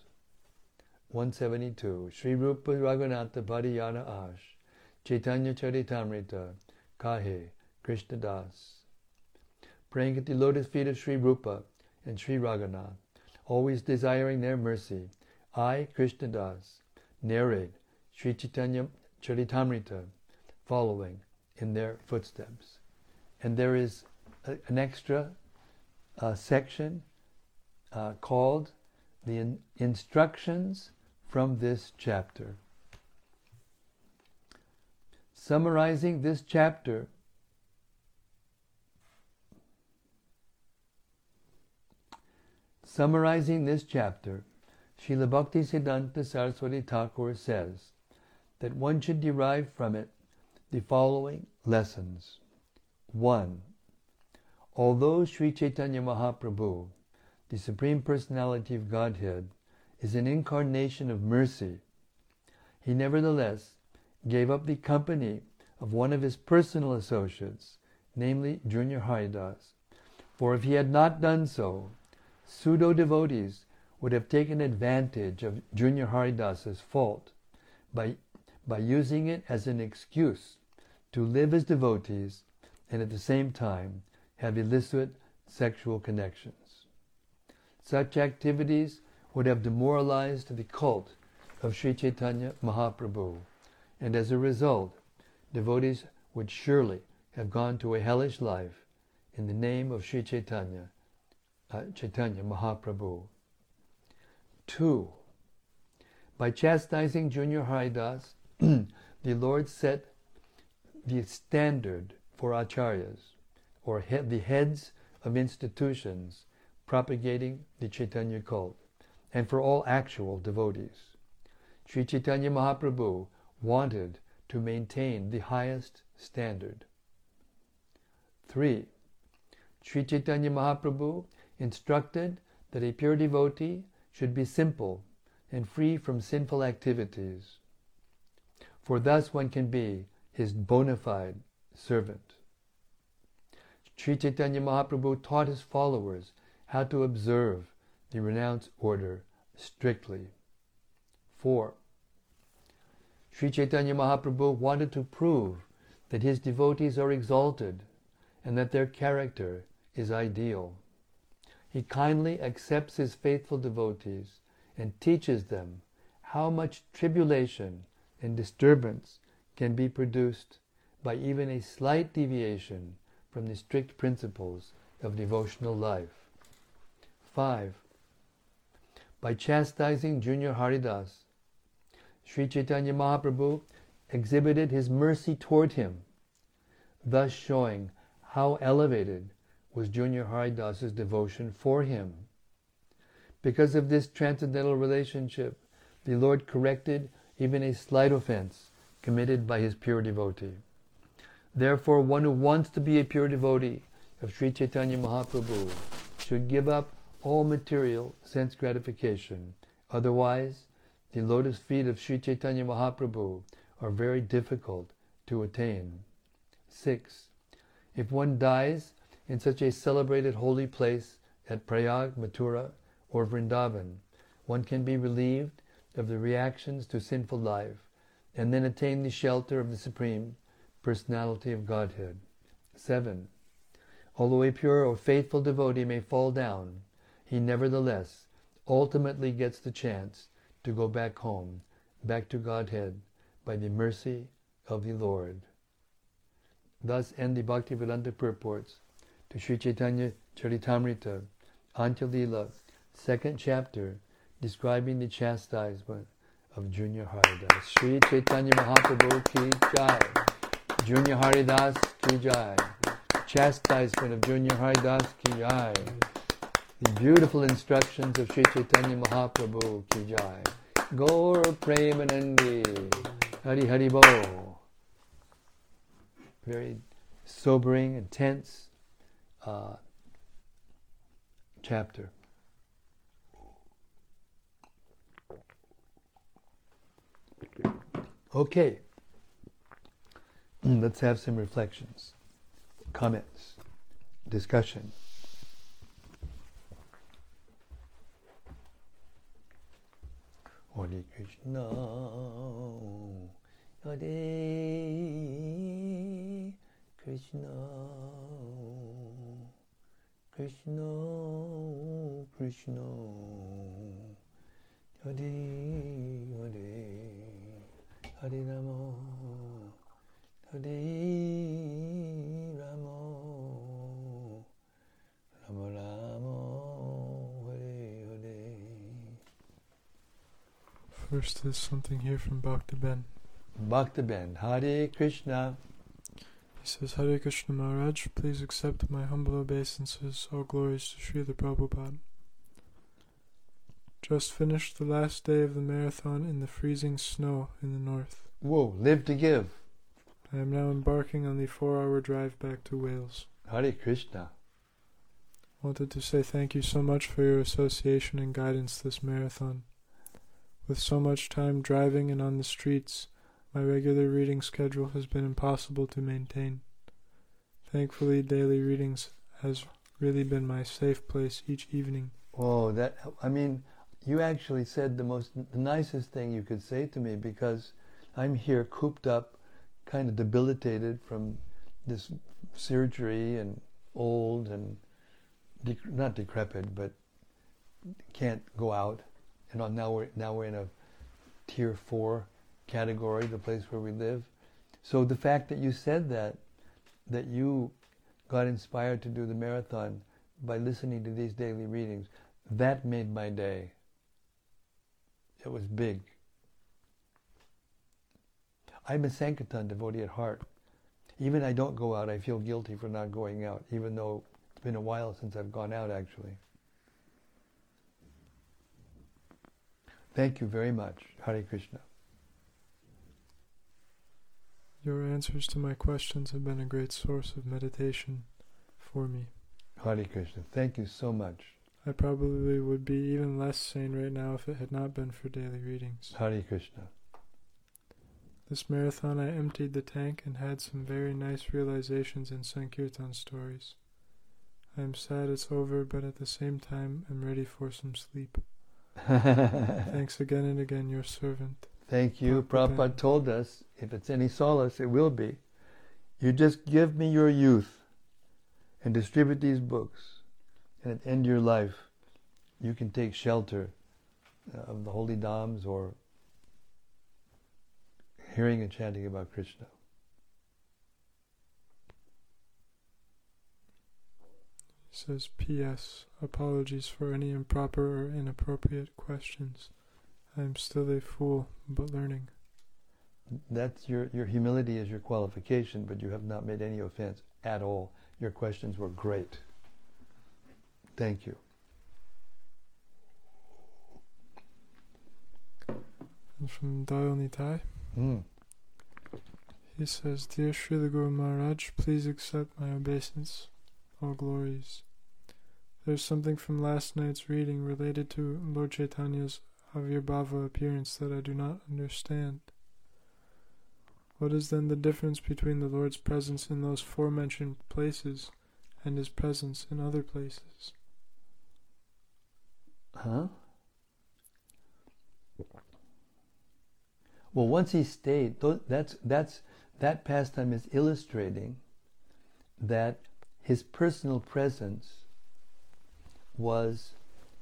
A: 172. Sri Rupa Raghunatha Pariyana Ash Chaitanya Charitamrita Kahe Krishna Das Praying at the lotus feet of Sri Rupa and Sri Raghunath, always desiring their mercy, I, Krishna Das, narrate Sri Chaitanya Charitamrita following in their footsteps. And there is a, an extra uh, section uh, called the in- instructions from this chapter. Summarizing this chapter, summarizing this chapter, Srila Bhakti Siddhanta Saraswati Thakur says that one should derive from it the following lessons. 1. Although Sri Chaitanya Mahaprabhu, the Supreme Personality of Godhead, is an incarnation of mercy, he nevertheless gave up the company of one of his personal associates, namely Junior Haridas. For if he had not done so, pseudo devotees would have taken advantage of Junior Haridas's fault by, by using it as an excuse to live as devotees and at the same time have illicit sexual connections. Such activities would have demoralized the cult of Sri Chaitanya Mahaprabhu, and as a result, devotees would surely have gone to a hellish life in the name of Sri Chaitanya, uh, Chaitanya Mahaprabhu. 2. By chastising Junior Haridas, the Lord set the standard for acharyas, or he- the heads of institutions propagating the Chaitanya cult and for all actual devotees. Sri Chaitanya Mahaprabhu wanted to maintain the highest standard. 3. Sri Chaitanya Mahaprabhu instructed that a pure devotee should be simple and free from sinful activities, for thus one can be his bona fide servant. Sri Chaitanya Mahaprabhu taught his followers how to observe the renounced order strictly. 4. Sri Chaitanya Mahaprabhu wanted to prove that his devotees are exalted and that their character is ideal. He kindly accepts his faithful devotees and teaches them how much tribulation and disturbance can be produced by even a slight deviation from the strict principles of devotional life. 5. By chastising Junior Haridas, Sri Chaitanya Mahaprabhu exhibited his mercy toward him, thus showing how elevated was Junior Haridas's devotion for him. Because of this transcendental relationship, the Lord corrected even a slight offense committed by his pure devotee. Therefore, one who wants to be a pure devotee of Sri Chaitanya Mahaprabhu should give up all material sense gratification. Otherwise, the lotus feet of Sri Chaitanya Mahaprabhu are very difficult to attain. 6. If one dies in such a celebrated holy place at Prayag, Mathura, or Vrindavan, one can be relieved of the reactions to sinful life and then attain the shelter of the Supreme Personality of Godhead. 7. Although a pure or faithful devotee may fall down, he nevertheless ultimately gets the chance to go back home, back to Godhead, by the mercy of the Lord. Thus end the Bhaktivedanta purports to Sri Chaitanya Charitamrita, Antya second chapter, describing the chastisement of Junior Haridas. Sri Chaitanya Mahaprabhu ki jai. Junior Haridas ki jai. Chastisement of Junior Haridas ki jai. The beautiful instructions of Sri Chaitanya Mahaprabhu ki jai. Gaur Premanandi. Hari Hari Bo. Very sobering, intense uh, chapter. Okay. let's have some reflections, comments, discussion. Hare Krishna, Hare Krishna, Krishna, Krishna, Hare Hare, Hare Rama, Hare Rama, Rama Rama, Hare Hare.
B: First there's something here from Bhakti Ben.
A: Bhakta Ben, Hare Krishna.
B: He says, Hare Krishna Maharaj, please accept my humble obeisances, all glories to Srila Prabhupada. Just finished the last day of the marathon in the freezing snow in the north.
A: Whoa, live to give.
B: I am now embarking on the four hour drive back to Wales.
A: Hare Krishna.
B: Wanted to say thank you so much for your association and guidance this marathon. With so much time driving and on the streets, my regular reading schedule has been impossible to maintain. Thankfully, daily readings has really been my safe place each evening.
A: Oh, that I mean, you actually said the most the nicest thing you could say to me because I'm here cooped up, kind of debilitated from this surgery and old and dec- not decrepit, but can't go out. And now we're now we're in a tier four category, the place where we live. So the fact that you said that, that you got inspired to do the marathon by listening to these daily readings, that made my day. It was big. I'm a Sankirtan devotee at heart. Even I don't go out, I feel guilty for not going out, even though it's been a while since I've gone out actually. Thank you very much. Hare Krishna.
B: Your answers to my questions have been a great source of meditation for me.
A: Hare Krishna. Thank you so much.
B: I probably would be even less sane right now if it had not been for daily readings.
A: Hare Krishna.
B: This marathon, I emptied the tank and had some very nice realizations in Sankirtan stories. I am sad it's over, but at the same time, I'm ready for some sleep. Thanks again and again, your servant.
A: Thank you.
B: Prabhupada.
A: Prabhupada told us, if it's any solace, it will be. You just give me your youth and distribute these books, and at the end of your life, you can take shelter uh, of the holy dhams or hearing and chanting about Krishna.
B: Says P.S. Apologies for any improper or inappropriate questions. I am still a fool, but learning.
A: That's your, your humility is your qualification, but you have not made any offense at all. Your questions were great. Thank you.
B: And from Dayal Nitai,
A: Mm.
B: he says, Dear Srila Guru Maharaj, please accept my obeisance, all glories. There's something from last night's reading related to Lord Chaitanya's Avirbhava appearance that I do not understand. What is then the difference between the Lord's presence in those forementioned places and his presence in other places?
A: Huh? Well, once he stayed, that's that's that pastime is illustrating that his personal presence was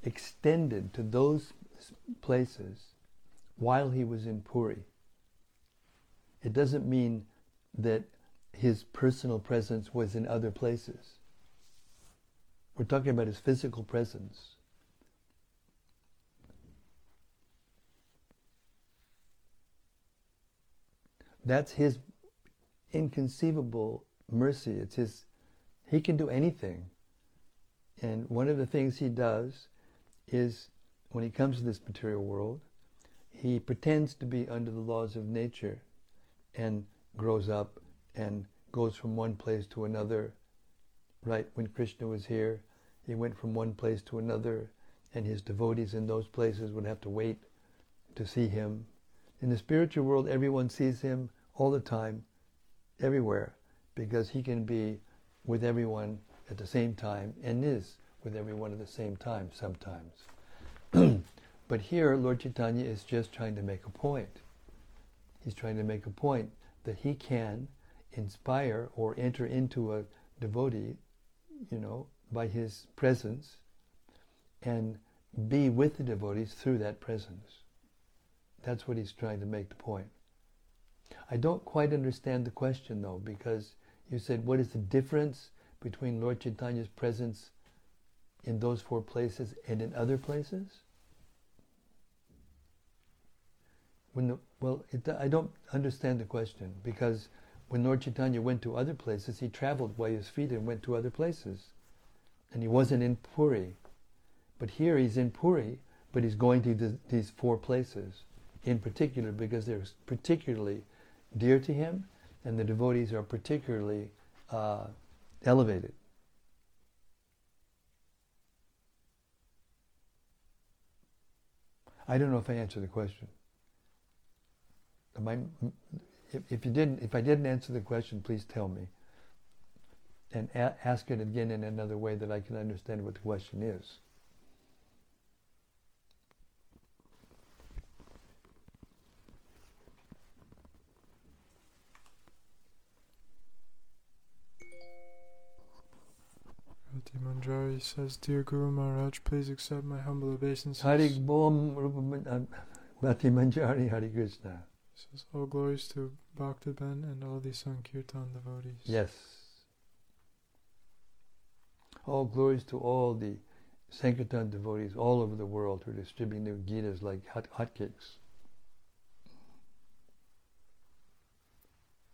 A: extended to those places while he was in Puri. It doesn't mean that his personal presence was in other places. We're talking about his physical presence. That's his inconceivable mercy. It's his, he can do anything. And one of the things he does is when he comes to this material world, he pretends to be under the laws of nature and grows up and goes from one place to another. Right when Krishna was here, he went from one place to another, and his devotees in those places would have to wait to see him. In the spiritual world, everyone sees him all the time everywhere because he can be with everyone at the same time and is with everyone at the same time sometimes. but here, Lord Chaitanya is just trying to make a point. He's trying to make a point that he can inspire or enter into a devotee, you know, by his presence and be with the devotees through that presence. That's what he's trying to make the point. I don't quite understand the question though, because you said, what is the difference between Lord Chaitanya's presence in those four places and in other places? When the, well, it, I don't understand the question because when Lord Chaitanya went to other places, he traveled by his feet and went to other places. And he wasn't in Puri. But here he's in Puri, but he's going to the, these four places in particular because they're particularly dear to him and the devotees are particularly uh, elevated. I don't know if I answered the question. I, if, if, you didn't, if I didn't answer the question, please tell me, and a- ask it again in another way that I can understand what the question is.
B: Rati Manjari says, Dear Guru Maharaj, please accept my humble obeisances.
A: Hari Bom Rati Manjari Hari Krishna.
B: Says, All glories to Bhaktaben and all the Sankirtan devotees.
A: Yes. All glories to all the Sankirtan devotees all over the world who are distributing their Gitas like hot hotcakes.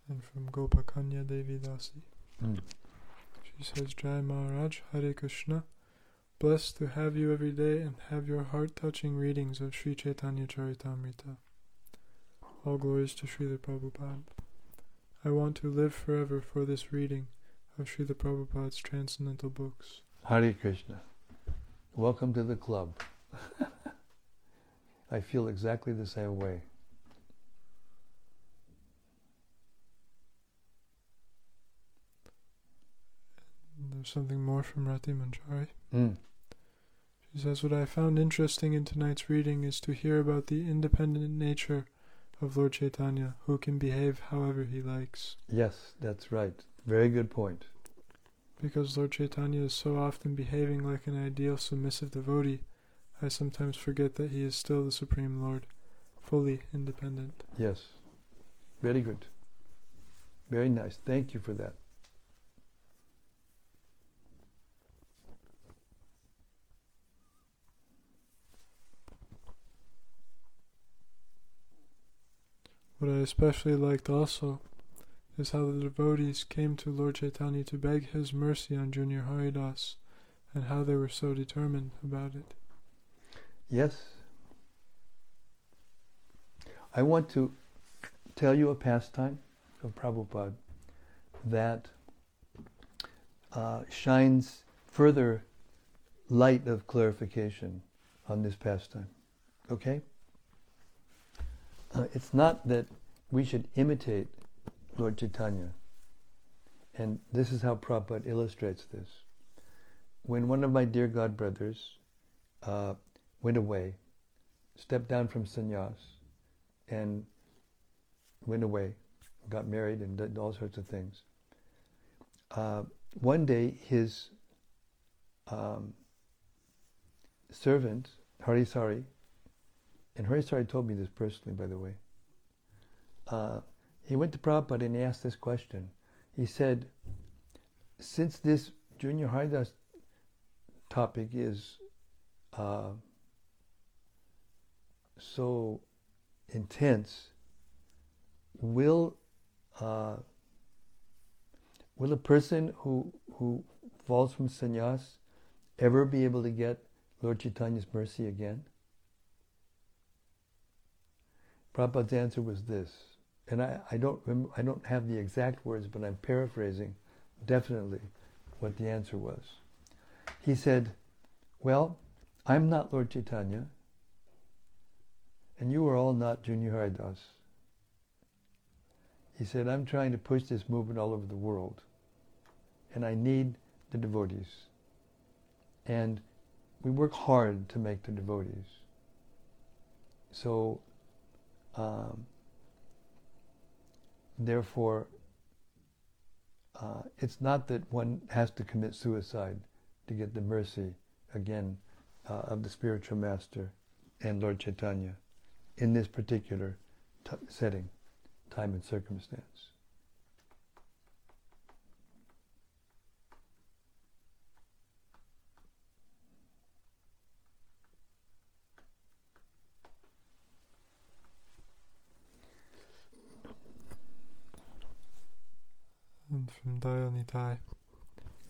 B: And from Gopakanya Devi Dasi.
A: Mm.
B: She says, Jai Maharaj, Hare Krishna. Blessed to have you every day and have your heart touching readings of Sri Chaitanya Charitamrita. All glories to Srila Prabhupada. I want to live forever for this reading of Srila Prabhupada's transcendental books.
A: Hare Krishna. Welcome to the club. I feel exactly the same way.
B: Something more from Rati Manjari.
A: Mm.
B: She says, What I found interesting in tonight's reading is to hear about the independent nature of Lord Chaitanya, who can behave however he likes.
A: Yes, that's right. Very good point.
B: Because Lord Chaitanya is so often behaving like an ideal submissive devotee, I sometimes forget that he is still the Supreme Lord, fully independent.
A: Yes. Very good. Very nice. Thank you for that.
B: What I especially liked also is how the devotees came to Lord Chaitanya to beg his mercy on Junior Haridas and how they were so determined about it.
A: Yes. I want to tell you a pastime of Prabhupada that uh, shines further light of clarification on this pastime. Okay? Uh, it's not that we should imitate Lord Chaitanya. And this is how Prabhupada illustrates this. When one of my dear God brothers uh, went away, stepped down from sannyas, and went away, got married, and did all sorts of things. Uh, one day, his um, servant, Hari Sauri, and Hari Sauri told me this personally, by the way, uh, he went to Prabhupada and he asked this question. He said, since this Junior Haridas topic is uh, so intense, will uh, will a person who who falls from sannyas ever be able to get Lord Chaitanya's mercy again? Prabhupada's answer was this, and I, I don't rem- I don't have the exact words, but I'm paraphrasing definitely what the answer was. He said, "Well, I'm not Lord Chaitanya, and you are all not Junior Haridas. He said, I'm trying to push this movement all over the world. And I need the devotees. And we work hard to make the devotees. So, um, therefore, uh, it's not that one has to commit suicide to get the mercy, again, uh, of the spiritual master and Lord Chaitanya in this particular t- setting, time, and circumstance.
B: And from Dayal Nitai,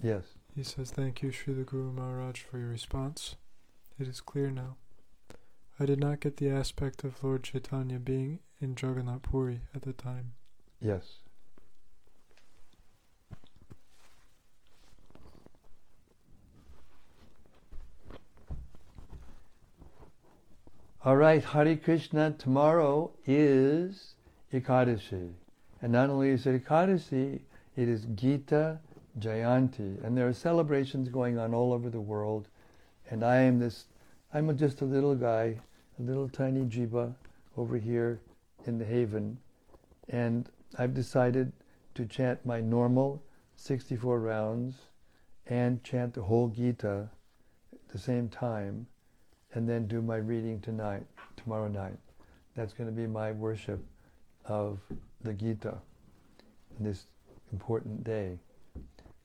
A: Yes.
B: he says, Thank you, Srila Guru Maharaj, for your response. It is clear now. I did not get the aspect of Lord Chaitanya being in Jagannath Puri at the time.
A: Yes. All right, Hare Krishna. Tomorrow is Ekadashi. And not only is it Ekadashi, it is Gita Jayanti. And there are celebrations going on all over the world. And I am this, I'm just a little guy, a little tiny jiva over here in the haven. And I've decided to chant my normal 64 rounds and chant the whole Gita at the same time and then do my reading tonight, tomorrow night. That's going to be my worship of the Gita this important day.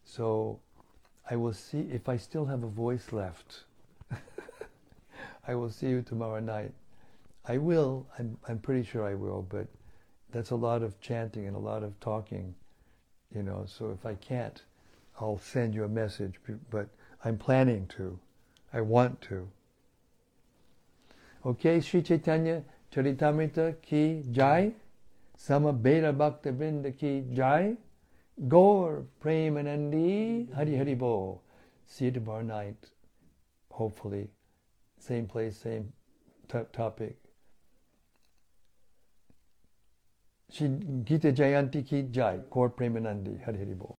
A: So I will see if I still have a voice left. I will see you tomorrow night. I will, I'm, I'm pretty sure I will, but that's a lot of chanting and a lot of talking, you know. So if I can't, I'll send you a message, but I'm planning to. I want to. Okay, Sri Chaitanya Charitamrita ki jai, Samaveta Bhakta Vrinda ki jai, Gaur Premanandi Hari Hari Bo. See you tomorrow night, hopefully. Same place, same t- topic. Shri Gita Jayanti ki jai, Gaur Premanandi Hari Hari Bo.